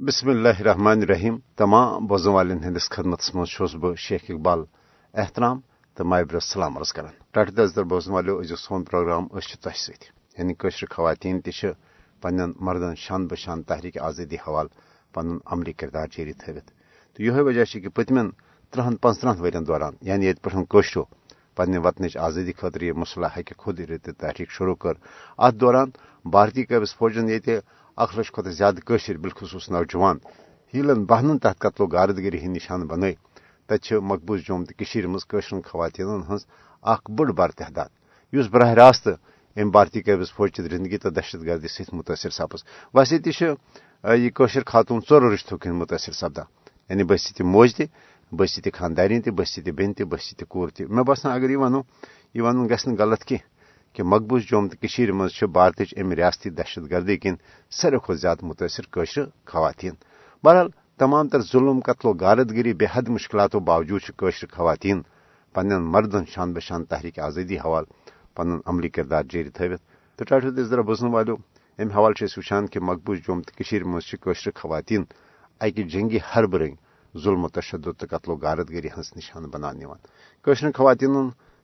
بسم اللہ الرحمن الرحیم تمام بوزن والن ہندس خدمت مز بہ شیخ اقبال احترام تو مابر سلام عرض کران ٹاٹ دزدر بوزن والو از سون پروگرام تہ ست یعنی قشر خواتین تہ پن مردن شان بشان تحریک آزادی حوالہ پن عملی کردار جاری تھوت تو یہ وجہ کہ پتمن ترہن پانچترہ ورین دوران یعنی یت پہ کشرو پنہ وطنچ آزادی خاطر یہ مسئلہ ہکہ خود رت تحریک شروع کر ات دوران بھارتی قبض فوجن یہ اخ لچھ کھت زیادہ قشر بالخصوص نوجوان۔ ہیلن بہنن تحت قتل و غارتگری ہند نشان بن تت مقبوض جوم تو مزر خواتین ہز اخ بڑ بار تعداد۔ اس براہ راست ام بھارتی قبض فوج زندگی تو دہشت گردی ست متاثر سپز۔ ویسے تہ یہ خاتون ٹور رشتوں کن متاثر سپدان۔ یعنی بس تہ موج تہ بس تہ خاندارین تہ بس تہ بین تہ بس تہ کور تہ۔ مے باسان اگر یہ ونو، یہ ون گھن غلط کی کہ مقبوض جوم تو مز بھارت ام ریاستی دہشت گردی کن ساروی کھت زیادہ متاثر قشر خواتین۔ بہرحال، تمام تر ظلم، قتل و غارتگری بے حد مشکلاتوں باوجود قشر خواتین۔ پن مردن شان بشان تحریک آزادی حوالہ پن عملی کردار جاری تھوت تو ٹاٹو ذرا بوزن والو ام حوالہ وچان کہ مقبوض جوم تو مز قشر خواتین اکہ جنگی حرب رنگ ظلم و تشدد تو قتل و غارتگری ہز نشان بنان قشر خواتین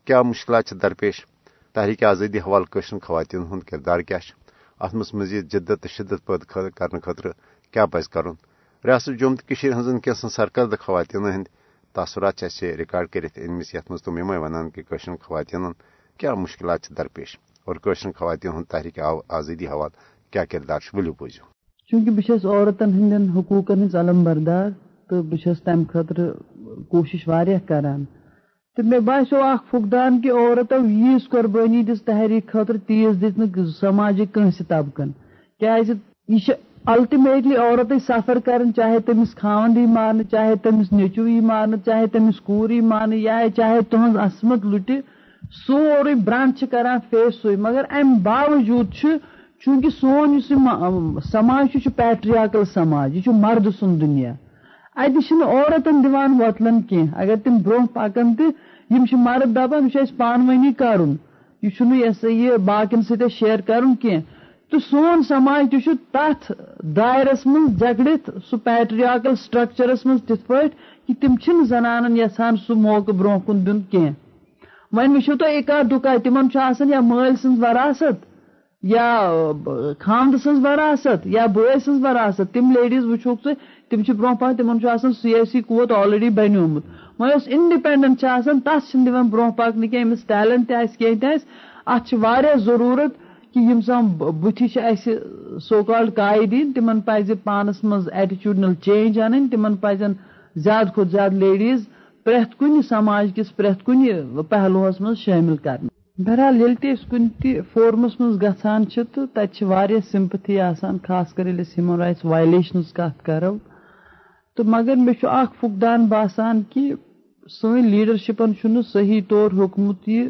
کیا مشکلات درپیش؟ تحریک آزادی حوالہ قشر خواتین ہند کردار کیا ات مز مزید جدت تو شدت پید کرنے خاطر کیا پز کرن؟ ریاست جوم تو ہن کینسن سرکردہ خواتین ہند تاثرات ریکارڈ کرت انمس یت مز تم یمے ونان کہ قشر خواتین کیا مشکلات درپیش اور قشر خواتین ہند تحریک آزادی حوالہ کیا کردار ولو بوزو چونکہ بہت عورتن ہند حقوقن ہز علم بردار تو بہت تمہ خاطر کوشش کران۔ تو مے باسو اخ فقدان کہ عورتو یس قربانی دس تحریک خاطر تیز دن سماجک کنس طبقن، کیاز یہ الٹیمیٹلی عورت سفر کرن چاہے تمس خاندی مان چاہے تمس نیچوی مان چاہے تمس کوری مان یا چاہے تہذ عصمت لٹ سوری برانڈ کران فیس سوئی مگر ام باوجود چونکہ سون سماج یہ پیٹریاکل سماج، یہ مرد سن دنیا۔ اتہ عورتن دان وتلن کی اگر تم برو پکان تو مرد دپان یہ پانونی کرن یہ سا یہ باقین ست شیئر کرن کی تو سون سماج تہ تر دائرس من جگڑت سہ پیٹریاکل سٹرکچرس من تھ پہ کہ تم زنانن یسان سہ موقع برو کن دن کی ون وچو تو اکا دکا تمن یا مل سن وراثت یا خاند سن وراثت یا بوے سن وراثت تم لیڈیز وچوک تم برو پہ تم سیاسی قوت آلریڈی بنیومت وی اس انڈیپینڈنٹ تس برو پکنہ کی امس ٹیلنٹ تہ ات ضرورت کہ یم سم بتھی سو کالڈ قائدین، تمن پز پانس مز ایٹیچیوڈنل چینج ان تمن پزن زیادہ کھت زیادہ لیڈیز پریت کن سماج کس پریت کن پہلوس مز شامل کرنے بہرحال یل تہ کن تہ فورمس مز گھان تو تتہ سمپتھی آسان، خاص کر ہیومن رائٹس وائلیشنز کت کرو۔ تو مگر مے اخ فقدان باسان کہ سن لیڈرشپن صحیح طور حکمت یہ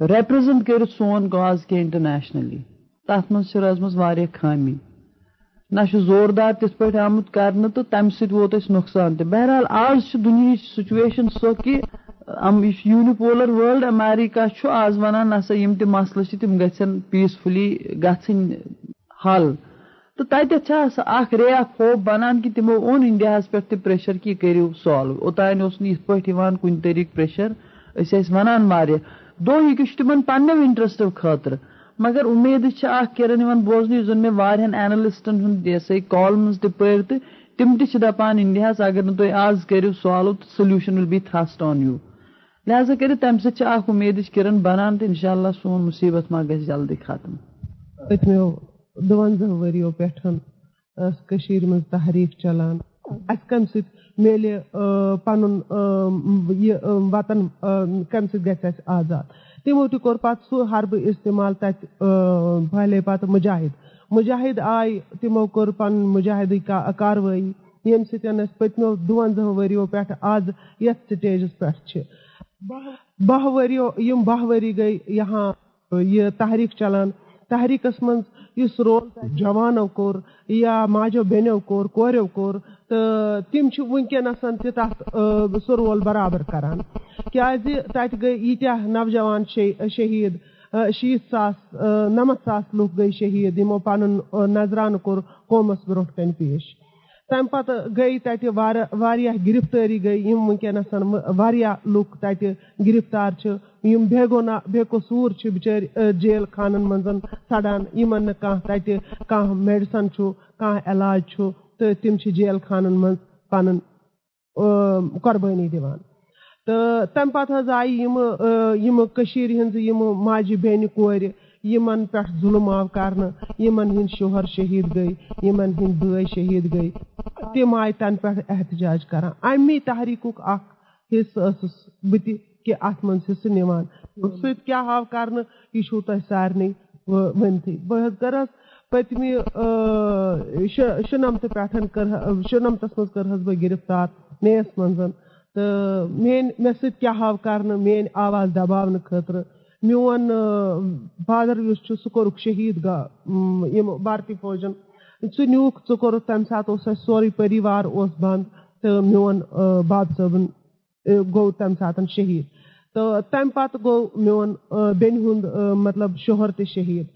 ریپرزنٹ کر سون کاز کی انٹرنیشنلی تر مز روزم خامی۔ نہ زوردار تت پہ آمت کرنے تو تمہ ست ووت اس نقصان تہ بہرحال آج دنیا سچویشن سو کہ یونیپولر ورلڈ امیریکہ آز ونان نسا یم تہ مسلہ تم گھن پیسفلی گھن حل۔ تو تتھ اخ رے آف ہوپ بنان کہ تمو اون انڈیا پہ تہ پریشر کہ کرو سالو اوتان اس یت پہ کن طریقہ پریشر۔ اس ونان واریاہ دو یہ تمن پنو انٹرسٹو خاطر۔ مگر امید اخ کران بوزن زن مے وارہن اینلسٹن ہند یہ کالمز تہ پڑ تو تم تہ دپان انڈیا اگر نہ تھی آز کرو سالو تو solution will be thrust on you. لہذا کر تمہ سۭتۍ اخ امید کرن بنان تو انشاء اللہ سون مصیبت ما گژھِ جلدی ختم۔ دُوَنزاہ ؤرِیو پٮ۪ٹھ ٲس کٔشیٖرِ منٛز تحریٖک چلان۔ اَسہِ کَمہِ سۭتۍ میلہِ پَنُن یہِ وطن کَمہِ سۭتۍ گژھِ اَسہِ آزاد؟ تِمو تہِ کوٚر پَتہٕ سُہ حربہٕ اِستعمال تَتہِ پھہلے پَتہٕ مُجاہِد۔ مُجاہِد آیہِ تِمو کوٚر پَنُن مُجاہِدٕے کاروٲیی ییٚمہِ سۭتۍ أسۍ پٔتمیو دُوَنزاہ ؤرِیو پٮ۪ٹھ آز یَتھ سِٹیجَس پٮ۪ٹھ چھِ۔ باہ ؤرِیو، یِم باہ ؤری گٔے، یہاں یہِ تحریٖک چلان۔ تحریکس من اس رول جوانو کور یا ماجو بینو کور، کوریو کور تو تم چھِ تک سہ رول برابر کران۔ کیاز تت گئی یتہ نوجوان شہید شیت ساس نمت ساس لوگ گئی شہید یمو پن نظرانہٕ کور قومس برو کن پیش۔ تمہ پتہ گئی تتہ واریاہ گرفتاری گئی یم ونکس واریاہ لوک تتہ گرفتار چھ، یم بے گنا بے قصور چھ بچار جیل خانن منزن سڑان یمن نہ کانٛہہ تتہ کانٛہہ میڈسن چھُ، کانٛہہ علاج چھُ، تہٕ تِم چھِ جیل خانن منٛز پنُن قۄربٲنی دِوان۔ تہٕ تمہِ پتہٕ حظ آیہِ یِم یِم کٔشیٖرِ ہِنٛزٕ یِم ماجہِ بیٚنہِ کورِ یمن پٮ۪ٹھ ظلم آو کرنہٕ، یمن ہٕنٛدۍ شوہر شہیٖد گٔے، یمن ہٕنٛدۍ بٲے شہیٖد گٔے۔ تِم آیہِ تَنہٕ پٮ۪ٹھ احتجاج کران۔ امی تحریٖکُک اکھ حصہٕ ٲسٕس بہٕ تہِ کہِ اَتھ منٛز حصہٕ نِوان۔ آو کرنہٕ؟ یہِ چھُو تۄہہِ سارنٕے ؤنتھٕے بہٕ حظ کٔرہس پٔتمہِ شُنمتہٕ پٮ۪ٹھ کٔر شُنمتس منٛز بہٕ گرفتار میس منٛز تہٕ میٲنۍ، مےٚ سۭتۍ کیاہ آو کرنہٕ؟ آواز دباونہٕ خٲطرٕ میون فادر یُس چھُ سُہ کوٚرُکھ شہیٖد بھارتی فوجن۔ سُہ نیوٗکھ ژٕ کوٚرُتھ تَمہِ ساتہٕ اوس اَسہِ سورُے پٔریوار اوس بنٛد تہٕ میون باب صٲبُن گوٚو تَمہِ ساتہٕ شہیٖد۔ تہٕ تَمہِ پَتہٕ گوٚو میون بیٚنہِ ہُنٛد مطلب شوہر تہِ شہیٖد۔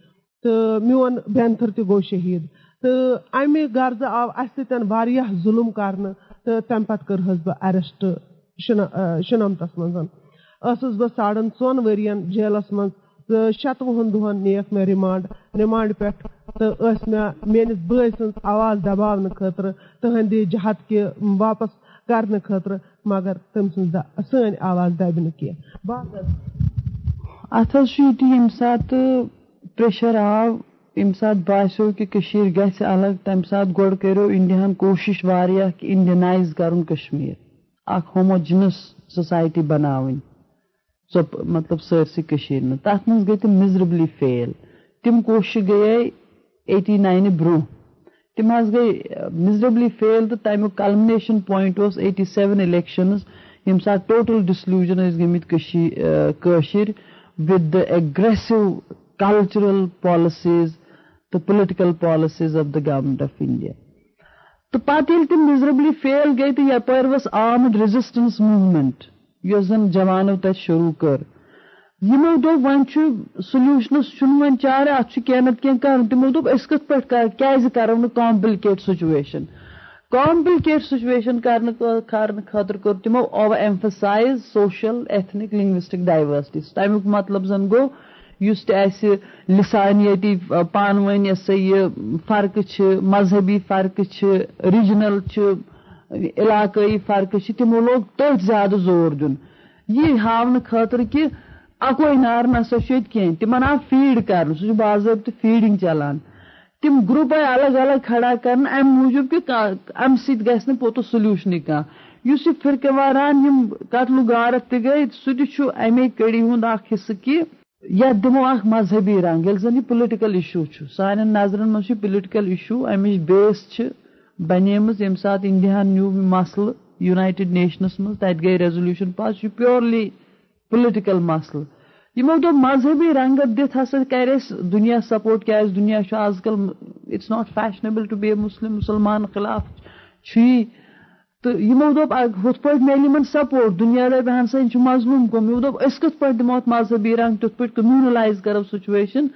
تہٕ میون بینتھٕر تہِ گوٚو شہیٖد۔ تہٕ اَمہِ غرضہٕ آو اَسہِ سۭتۍ واریاہ ظُلُم کرنہٕ تہٕ تَمہِ پَتہٕ کٔرہس بہٕ ایریسٹ منٛز۔ ٲسٕس بہٕ ساڑن ژۄن ؤرین جیلس منٛز تہٕ شَتوُہن دۄہن نِیَکھ مےٚ رِمانڈ رِمانڈ پٮ۪ٹھ تہٕ ٲسۍ مےٚ میٲنِس بٲے سٕنٛز آواز دباونہٕ خٲطرٕ تٕہنٛدِ جہت کہِ واپس کرنہٕ خٲطرٕ، مگر تٔمۍ سٕنٛز سٲنۍ آواز دبہِ نہٕ کینٛہہ۔ اتھ حظ چھُ یِتہِ ییٚمہِ ساتہٕ پریشر آو، ییٚمہِ ساتہٕ باسیٚو کہِ کٔشیٖر گژھِ الگ، تَمہِ ساتہٕ گۄڈٕ کٔرِو اِنڈیاہن کوٗشِش واریاہ کہِ اِنڈینایز کرُن کشمیٖر، اکھ ہوموجنس سوسایٹی بناوٕنۍ۔ سۄ مطلب سٲرسٕے کٔشیٖر منٛز تَتھ منٛز گٔے تِم مِزربلی فیل تِم کوٗشِش گٔیے ایٹی ناینہِ برونٛہہ. تِم حظ گٔے مِزربلی فیل تہٕ تَمیُک کلمنیشن پویِنٹ اوس ایٹی سیون اِلیکشنٕز ییٚمہِ ساتہٕ ٹوٹل ڈِسلوٗجن ٲسۍ گٔمٕتۍ Kasheer Koshur with the aggressive cultural policies تہٕ political policies of the government of India تہٕ پَتہٕ ییٚلہِ تِم مِزربلی فیل گٔے تہٕ یپٲرۍ ؤژھ آمٕڈ ریزِسٹنس موٗمینٹ یۄس زن جوانو تتہِ شروٗع کٔر. یِمو دوٚپ وۄنۍ چھُ سولوٗشنس چھُنہٕ وۄنۍ چارٕ اتھ چھُ کینٛہہ نتہٕ کینٛہہ کرُن تِمو دوٚپ أسۍ کِتھ پٲٹھۍ کیازِ کرو نہٕ کامپلکیٹ سُچویشن کامپلکیٹ سُچویشن کرنہٕ خٲطرٕ کوٚر تِمو over emphasise social ethnic linguistic diversity تمیُک مطلب زن گوٚو یُس تہِ اَسہِ لِسانیٲتی پانہٕ ؤنۍ یہِ سا یہِ فرقہٕ چھِ، مذہبی فرقہٕ چھِ رِجنل چھِ علاقٲیی فرقہٕ چھِ، تِمو لوگ تٔتھۍ زیادٕ زور دیُن۔ یہِ ہاونہٕ خٲطرٕ کہِ اَکوے نار نسا چھُ ییٚتہِ کیٚنٛہہ، تِمن آو فیٖڈ کرنہٕ، سُہ چھُ باضٲبطہٕ فیٖڈِنگ چلان۔ تِم گرُپ آیہِ الگ الگ کھڑا کرنہٕ، اَمہِ موٗجوٗب کہِ اَمہِ سۭتۍ گژھِ نہٕ پوٚتُس سولوٗشنٕے کانٛہہ۔ یُس یہِ فرقہٕ واران یِم قتلہٕ غارت تہِ گٔے، سُہ تہِ چھُ اَمے کٔڑی ہُنٛد اکھ حِصہٕ کہِ یتھ دِمو اکھ مذہبی رنگ۔ ییٚلہِ زن یہِ پُلٹِکل اِشوٗ چھُ، سانٮ۪ن نظرن منٛز چھُ پُلٹِکل اِشوٗ اَمِچ بیس چھِ بنیمٕژ ییٚمہِ ساتہٕ اِنڈیاہن نیوٗ مسلہٕ یُنایٹِڈ نیشنس منٛز تَتہِ گٔے ریزولوٗشن پاس، یہِ چھُ پیورلی پُلٹِکل مسلہٕ یِمو دوٚپ مذہبی رنگت دِتھ ہسا کرِ اَسہِ دُنیا سپورٹ کیازِ دُنیا چھُ آز کل it's not fashionable to be a Muslim مُسلمان خٕلاف چھُ تہٕ یِمو دوٚپ ہُتھ پٲٹھۍ میلہِ یِمن سپورٹ، دُنیا دپہِ ہن سا یہِ چھُ مظلوٗم گوٚمُت یِمو دوٚپ أسۍ کِتھ پٲٹھۍ دِمو اتھ مذہبی رنگ تِتھ پٲٹھۍ کٔموٗنلایز کرو سُچویشن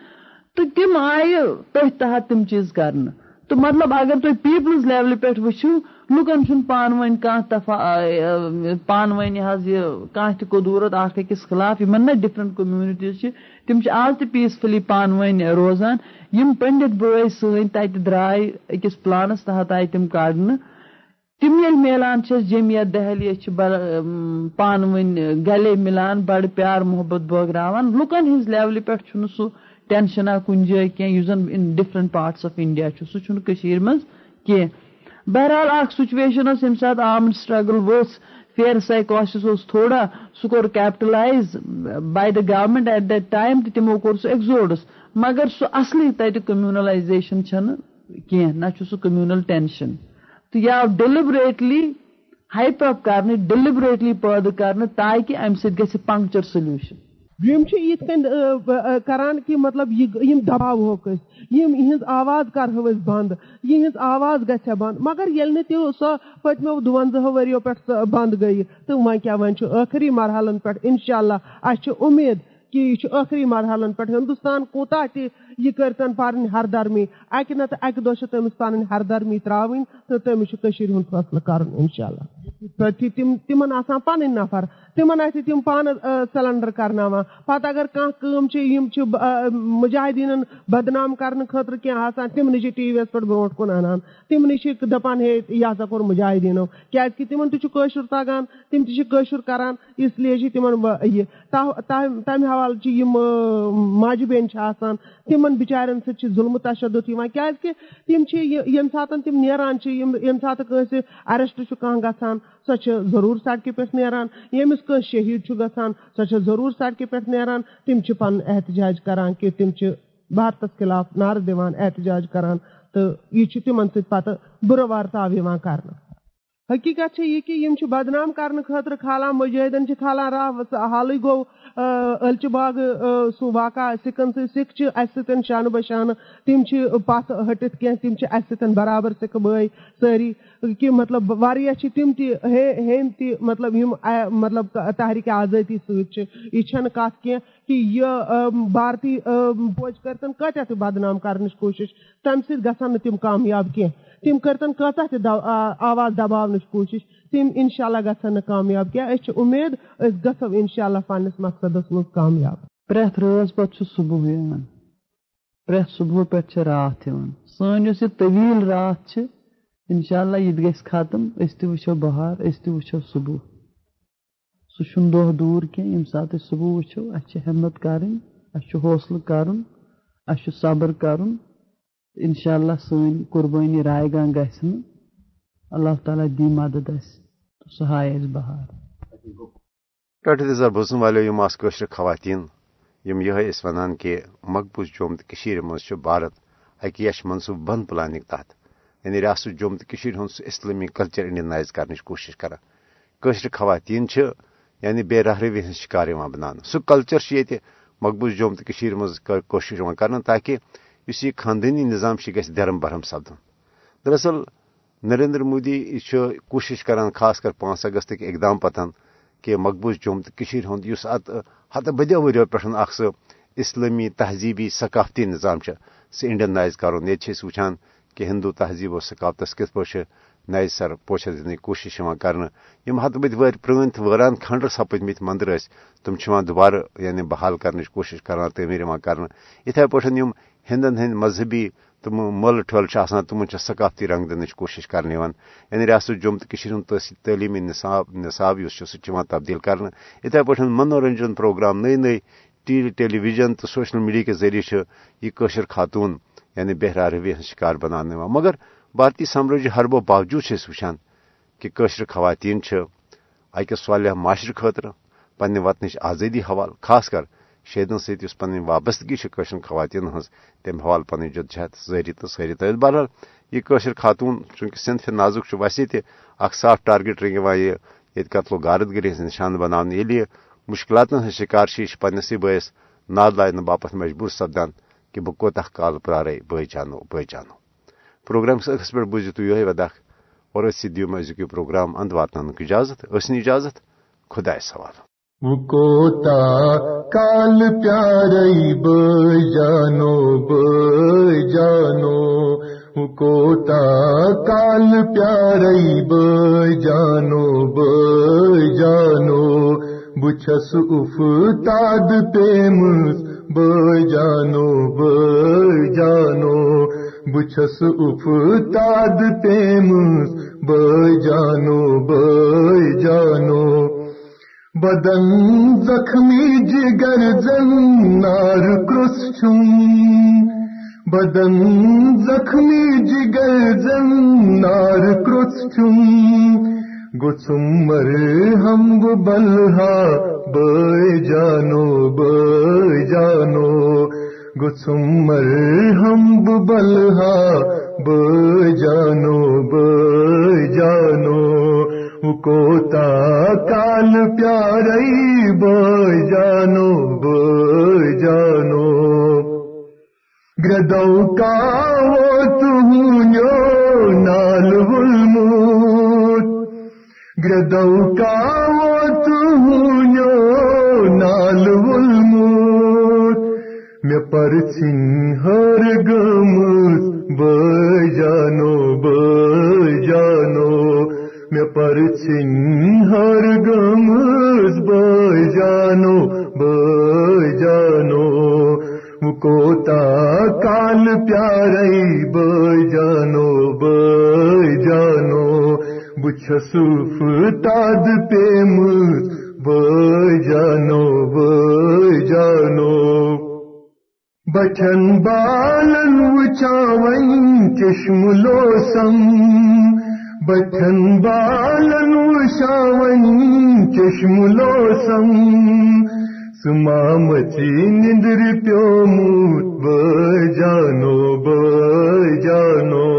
تہٕ تِم آیہِ تٔتھۍ تحت تِم چیٖز کرنہٕ تہٕ مطلب اگر تُہۍ پیٖپلٕز لیولہِ پٮ۪ٹھ وٕچھِو، لُکن چھُنہٕ پانہٕ ؤنۍ کانٛہہ تفا پانہٕ ؤنۍ یہِ حظ یہِ کانٛہہ تہِ قدوٗرت، اکھ أکِس خٕلاف، یِمن نہ ڈِفرنٹ کوٚمنِٹیٖز چھِ، تِم چھِ آز تہِ پیٖسفُلی پانہٕ ؤنۍ روزان۔ یِم پٔنڈِت بٲے سٲنۍ تَتہِ درٛاے أکِس پلانس تحت آیہِ تِم کڑنہٕ۔ تِم ییٚلہِ میلان چھِ، جمعیت دہلی أسۍ چھِ پانہٕ ؤنۍ گلے مِلان، بڑٕ پیار محبت بٲگراوان۔ لُکن ہٕنٛز لیولہِ پٮ۪ٹھ چھُنہٕ سُہ ٹینشنا کُنہِ جایہِ کیٚنٛہہ، یُس زن پارٹس آف انڈیا چھُ، سُہ چھُنہٕ بہرحال اکھ سُچویشن ٲس ییٚمہِ ساتہٕ آرمڈ سٹرگل ؤژھ فیر سایکاسس اوس تھوڑا، سُہ کوٚر capitalize by the government at that time تہٕ تِمو کوٚر سُہ ایٚگزوڈٕس مگر سُہ اصلی تتہِ کٔمنلایزیشن چھنہٕ کیٚنٛہہ، نہ چھُ سُہ کٔمنل ٹینشن تہٕ یہِ آو ڈیلِبریٹلی ہایپ اپ کرنہٕ ڈیلِبریٹلی پٲدٕ کرنہٕ تاکہِ امہِ سۭتۍ گژھِ پنکچر یِم چھِ یِتھ کران کہ مطلب یہ دباوہوکھ أسۍ، یِم آواز کرو بند بنٛد آواز گژھِ بند۔ مگر یل نہٕ تہِ سۄ پٔتمیو دُوَنزاہو ؤرِیو پٮ۪ٹھ بنٛد گٔیہِ، تہٕ وۄنۍ کیاہ وۄنۍ چھُ مرحلن پہ انشاء اللہ اَسہِ چھِ کہ یہ آخری مرحلن پہ ہندوستان کوتاہ تہ یہ کرتن پن ہر درمی اکہ نتہ اکہ دہ تمس پن ہر درمی تراؤن تو تمس ہند فیصلہ کرن انشاء اللہ تم تمن آسان پن نفر تمن آتی تم پان سلنڈر کرناوان پتہ اگر کھانا مجاہدین بدنام کرنے خاطر کی آسان تم نش ٹی وی یس پہ برو کن انان تم نش دپان ہے یہ ہسا کور مجاہدینو کیازِ تمن تشر تگان تم تشر کران اس لیے تمن یہ تمہ حوالہ ماجہ بین آسان تمن بچارن ست ظلم تشدد کیازِ تم یم سات تم نیران یم سات کنس ارسٹ گژھان سو ضرور سڑکہ پہ نیران یمس کس شہید گژھان سو ضرور سڑکہ پہ نیران، تم پن احتجاج کران کہ تم بھارتس خلاف نعرہ دِوان، احتجاج کران تو یہ تمن ست پتہ برٕ ورتاو کرنا حقیقت چھ یہ کہ یم چھ بدنام کرنے خاطر کھالان مجاہدن چھ کھالان راہ حال گو الچہ باغ سہ واقع سکھن سی سکھ چھ اس سن شانہ بشانہ تم پت ہٹت کی تم چھ اس سن برابر سکھ بھائی ساری کہ مطلب واریاہ تم تہ ہین تہ مطلب یم مطلب تحریک آزادی ست یہ کت کی کہ یہ بھارتی فوج کرتن کتیا تہ بدنام کرنچ کوشش تمہ سۭتۍ گژھن نہٕ تِم کامیاب کینٛہہ تم کرتن کۭژاہ تہِ آواز دباونٕچ کوٗشِش، تِم انشاء اللہ گژھن نہٕ کامیاب کینٛہہ۔ أسۍ چھِ اُمید أسۍ گژھو انشاء اللہ پننس مقصدس منٛز کامیاب۔ پرٛٮ۪تھ رٲژ پتہٕ چھُ صبح یِوان پرٛٮ۪تھ صبح پٮ۪ٹھ چھِ راتھ یِوان۔ سٲنۍ یۄس یہِ طویٖل راتھ چھِ انشاء اللہ یہِ تہِ گژھِ ختم۔ أسۍ تہِ وٕچھو بہار، أسۍ تہِ وٕچھو صبح سُہ چھُنہٕ دۄہ دوٗر کینٛہہ، ییٚمہِ ساتہٕ أسۍ صبح وٕچھو، اَسہِ چھِ ہٮ۪مت کَرٕنۍ، اَسہِ چھُ حوصلہٕ کَرُن، اَسہِ چھُ صبر کَرُن۔ انشاء اللہ سن قربانی رائے گاہ گژھِ اللہ تعالیٰ دی مدد تو سہ ہائے اس بہار ٹٹھ دزار بوزن والو یم آس کشر خواتین، یم یہ اس ونان کہ مقبوض جوم تو کشیر مز بھارت اکہ یش منصوب بند پلاننگ تحت یعنی ریاست جوم تو کشیر ہند اسلامی کلچر انڈینائز کرنچ کوشش کران کشر خواتین یعنی بے رہروی ہند شکار بنان سہ کلچر یہ مقبوض جوم تو کشیر مز کوشش کرنا تاکہ اس یہ خاندانی نظام گھس درم برہم سپدن دراصل نریندر مودی کوشش کران، خاص کر پانچ اگست اقدام پتن کہ مقبوض جوم تو اس ات ہت بدیو ورو پہ سہ اسلامی تہذیبی ثقافتی نظام سہ انڈینائز کرن یہ وچان کہ ہندو تہذیب و ثقافتس کت پہ نئے سر پوچھا دن کوشش کرنا یم ہت بد ور پرن تو کھنڈر سپد مت مندر تم دوبارہ یعنی بحال کرنے کوشش کران تعمیر کرنا اتھے پہ ہندن ہند مذہبی تم مل ٹھل تم ثقافتی رنگ دن کوشش کرنے یعنی ریاست جم تو تعلیمی نصاب نصاب اس سہ تبدیل کرنا۔ اتھے پہ منورنجن پروگرام نئی نئی ٹی ٹیلی ویژن تو سوشل میڈیا کے ذریعے یہ خاتون یعنی بہرا روی ہند شکار بنانے مگر بھارتی سامراجی حربو باوجود وچان کہ خواتین اکہ صالح معاشرہ خاطر پنہ وطنچ آزادی حوالہ، خاص کر شہیدن ست پن وابستگی خواتین ہز تم حوالہ پن جدجہد جاری تو ساری تر بہرحال، یہ خاتون چونکہ سندھ نازک ویسے تہ اخ صاف ٹارگیٹ رنگ یہ یہ قتل و غارت گری نشان بنانے یل مشکلات ہند شکار یہ پنسے بس ناد لانے باپت مجبور سپدان کہ بہ کوتہ کال پرارے بے جانو بے جانو۔ پروگرام ٲخرس پٮ۪ٹھ بوٗزِو تُہۍ یِہوے وداکھ اور أسۍ دِیِو أزیُک یہِ پروگرام اند واتناونُک اجازت ٲسِن اجازت خۄدایس حوالہٕ کوتا کال پیارئی بانو بانو کوتا کال پیارئی بانو بانو بچس اف تاد پیم بانو بانو بچس اف تاد پیم بانو بانو بدن زخمی جگر زنار کرس بدن زخمی جگر زنار کرس گسمر ہم بلہا، بے جانو بے جانو. گسمر ہم بلہا، بے جانو، بے کوتا کال پیارئی ب جانو ب جانو۔ گردو کا وہ تمو نال بلموت گردو کا وہ تمو نال بلموت پرچھن ہر گمز بجانو بجانو میں ہر گمز بجانو بجانو کوتا کال پیارے بجانو بجانو بچھسوف تاد پیمز بجانو بجانو بچن بالن وچاون چشم لوسم۔ بچن بالن وچاون چشم لوسم۔ سمامچی نندر پیوموت بجانو بجانو۔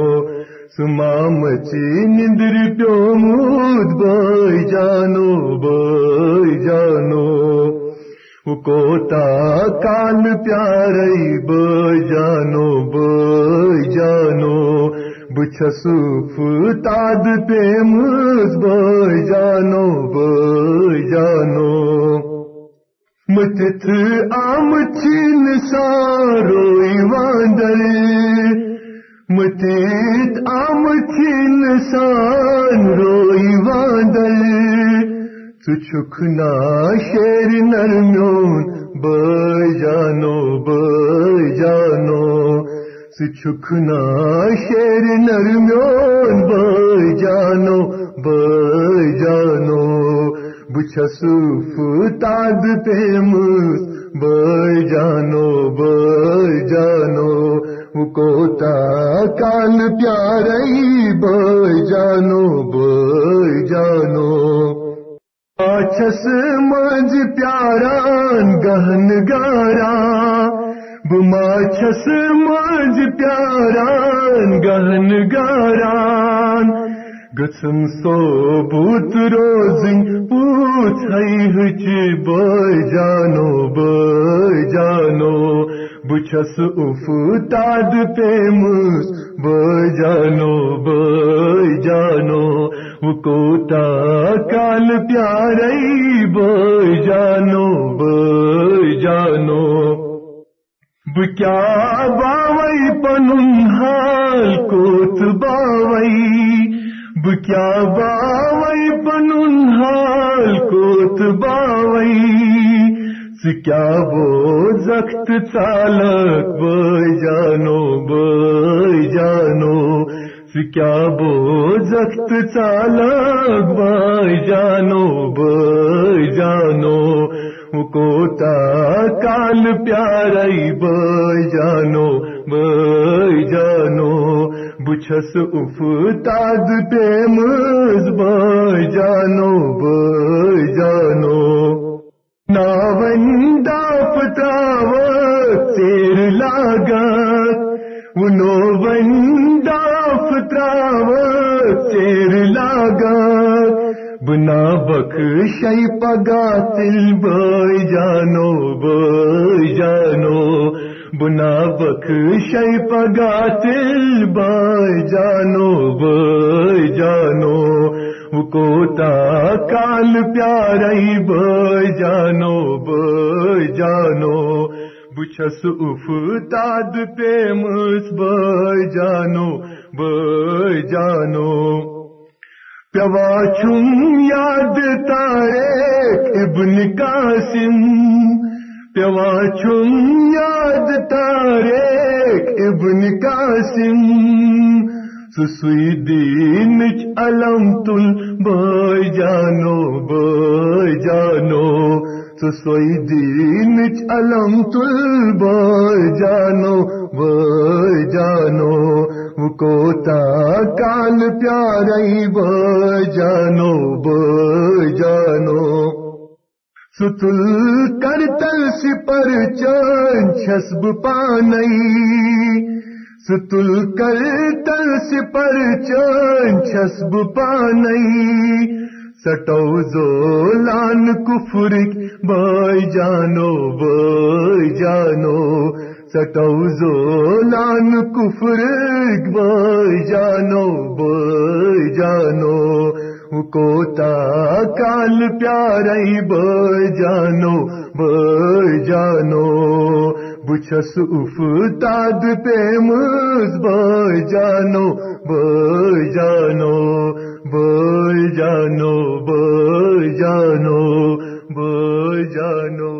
سمامچی نندر پیوموت بجانو بجانو۔ کوتا کال پیارے بجانو بجانو۔ بچھسوف تاد پیمز بجانو بجانو متت آم چین ساروئی واندر متت آم چین سان روئی واندر چکنا شیر نرمیون بجانو بجانو چکنا شیر نرمیون بجانو بجانو بچھسوف تاد پیمز بجانو بجانو کوتا کال پیارئی بجانو بجانو چھس مجھ پیاران، گہن گارا۔ بما چھس مجھ پیاران گہن گاران۔ گسم سو بوت روزن پوچھ ہچ بجانو بجانو بچھس اف تاد پیمس بجانو بجانو کوتا کال پیارئی بجانو بجانو بکیا باوئی پنن حال کوت باوئی؟ بکیا باوئی پنن حال کوت باوئی؟ سکیا وہ زخت چالک بجانو بجانو کیا بو زخت چالک بائی جانو بائی جانو؟ کوتا کال پیارئی بائی جانو بائی جانو، بچھس اف، تاد پیمز بائی جانو بائی جانو۔ ناوندا پتراوت تیر لاگت ونو وندا پتراوت تیر لاگت بنا بک پگا تل بائی جانو بائی جانو۔ بنا بک پگا تل بائی جانو بائی جانو۔ کوتا کال پیارئی بائی جانو بائی جانو۔ بچھس اف تاد پیمس بائی جانو بائی جانو۔ پیوا چھم یاد تاریخ ابن قاسم۔ پیوا چھم یاد تاریخ ابن قاسم۔ سسوئی دین علم تل بائی جانو بائی جانو۔ سسوئی دین علم تل بائی جانو بائی جانو۔ کوتا کال پیارئی بجانو بجانو ستل کرتل سپر چان چھسب پانئی ستل کرتل سپر چان چھسب پانئی سٹو زولان کفرک بائی جانو سٹو زولان جانو بائی جانو۔ کوتا کال پیارئی بائی جانو بائی جانو۔ بچس افتاد پیمز بای جانو بای جانو بای جانو۔ بای جانو بای جانو جانو۔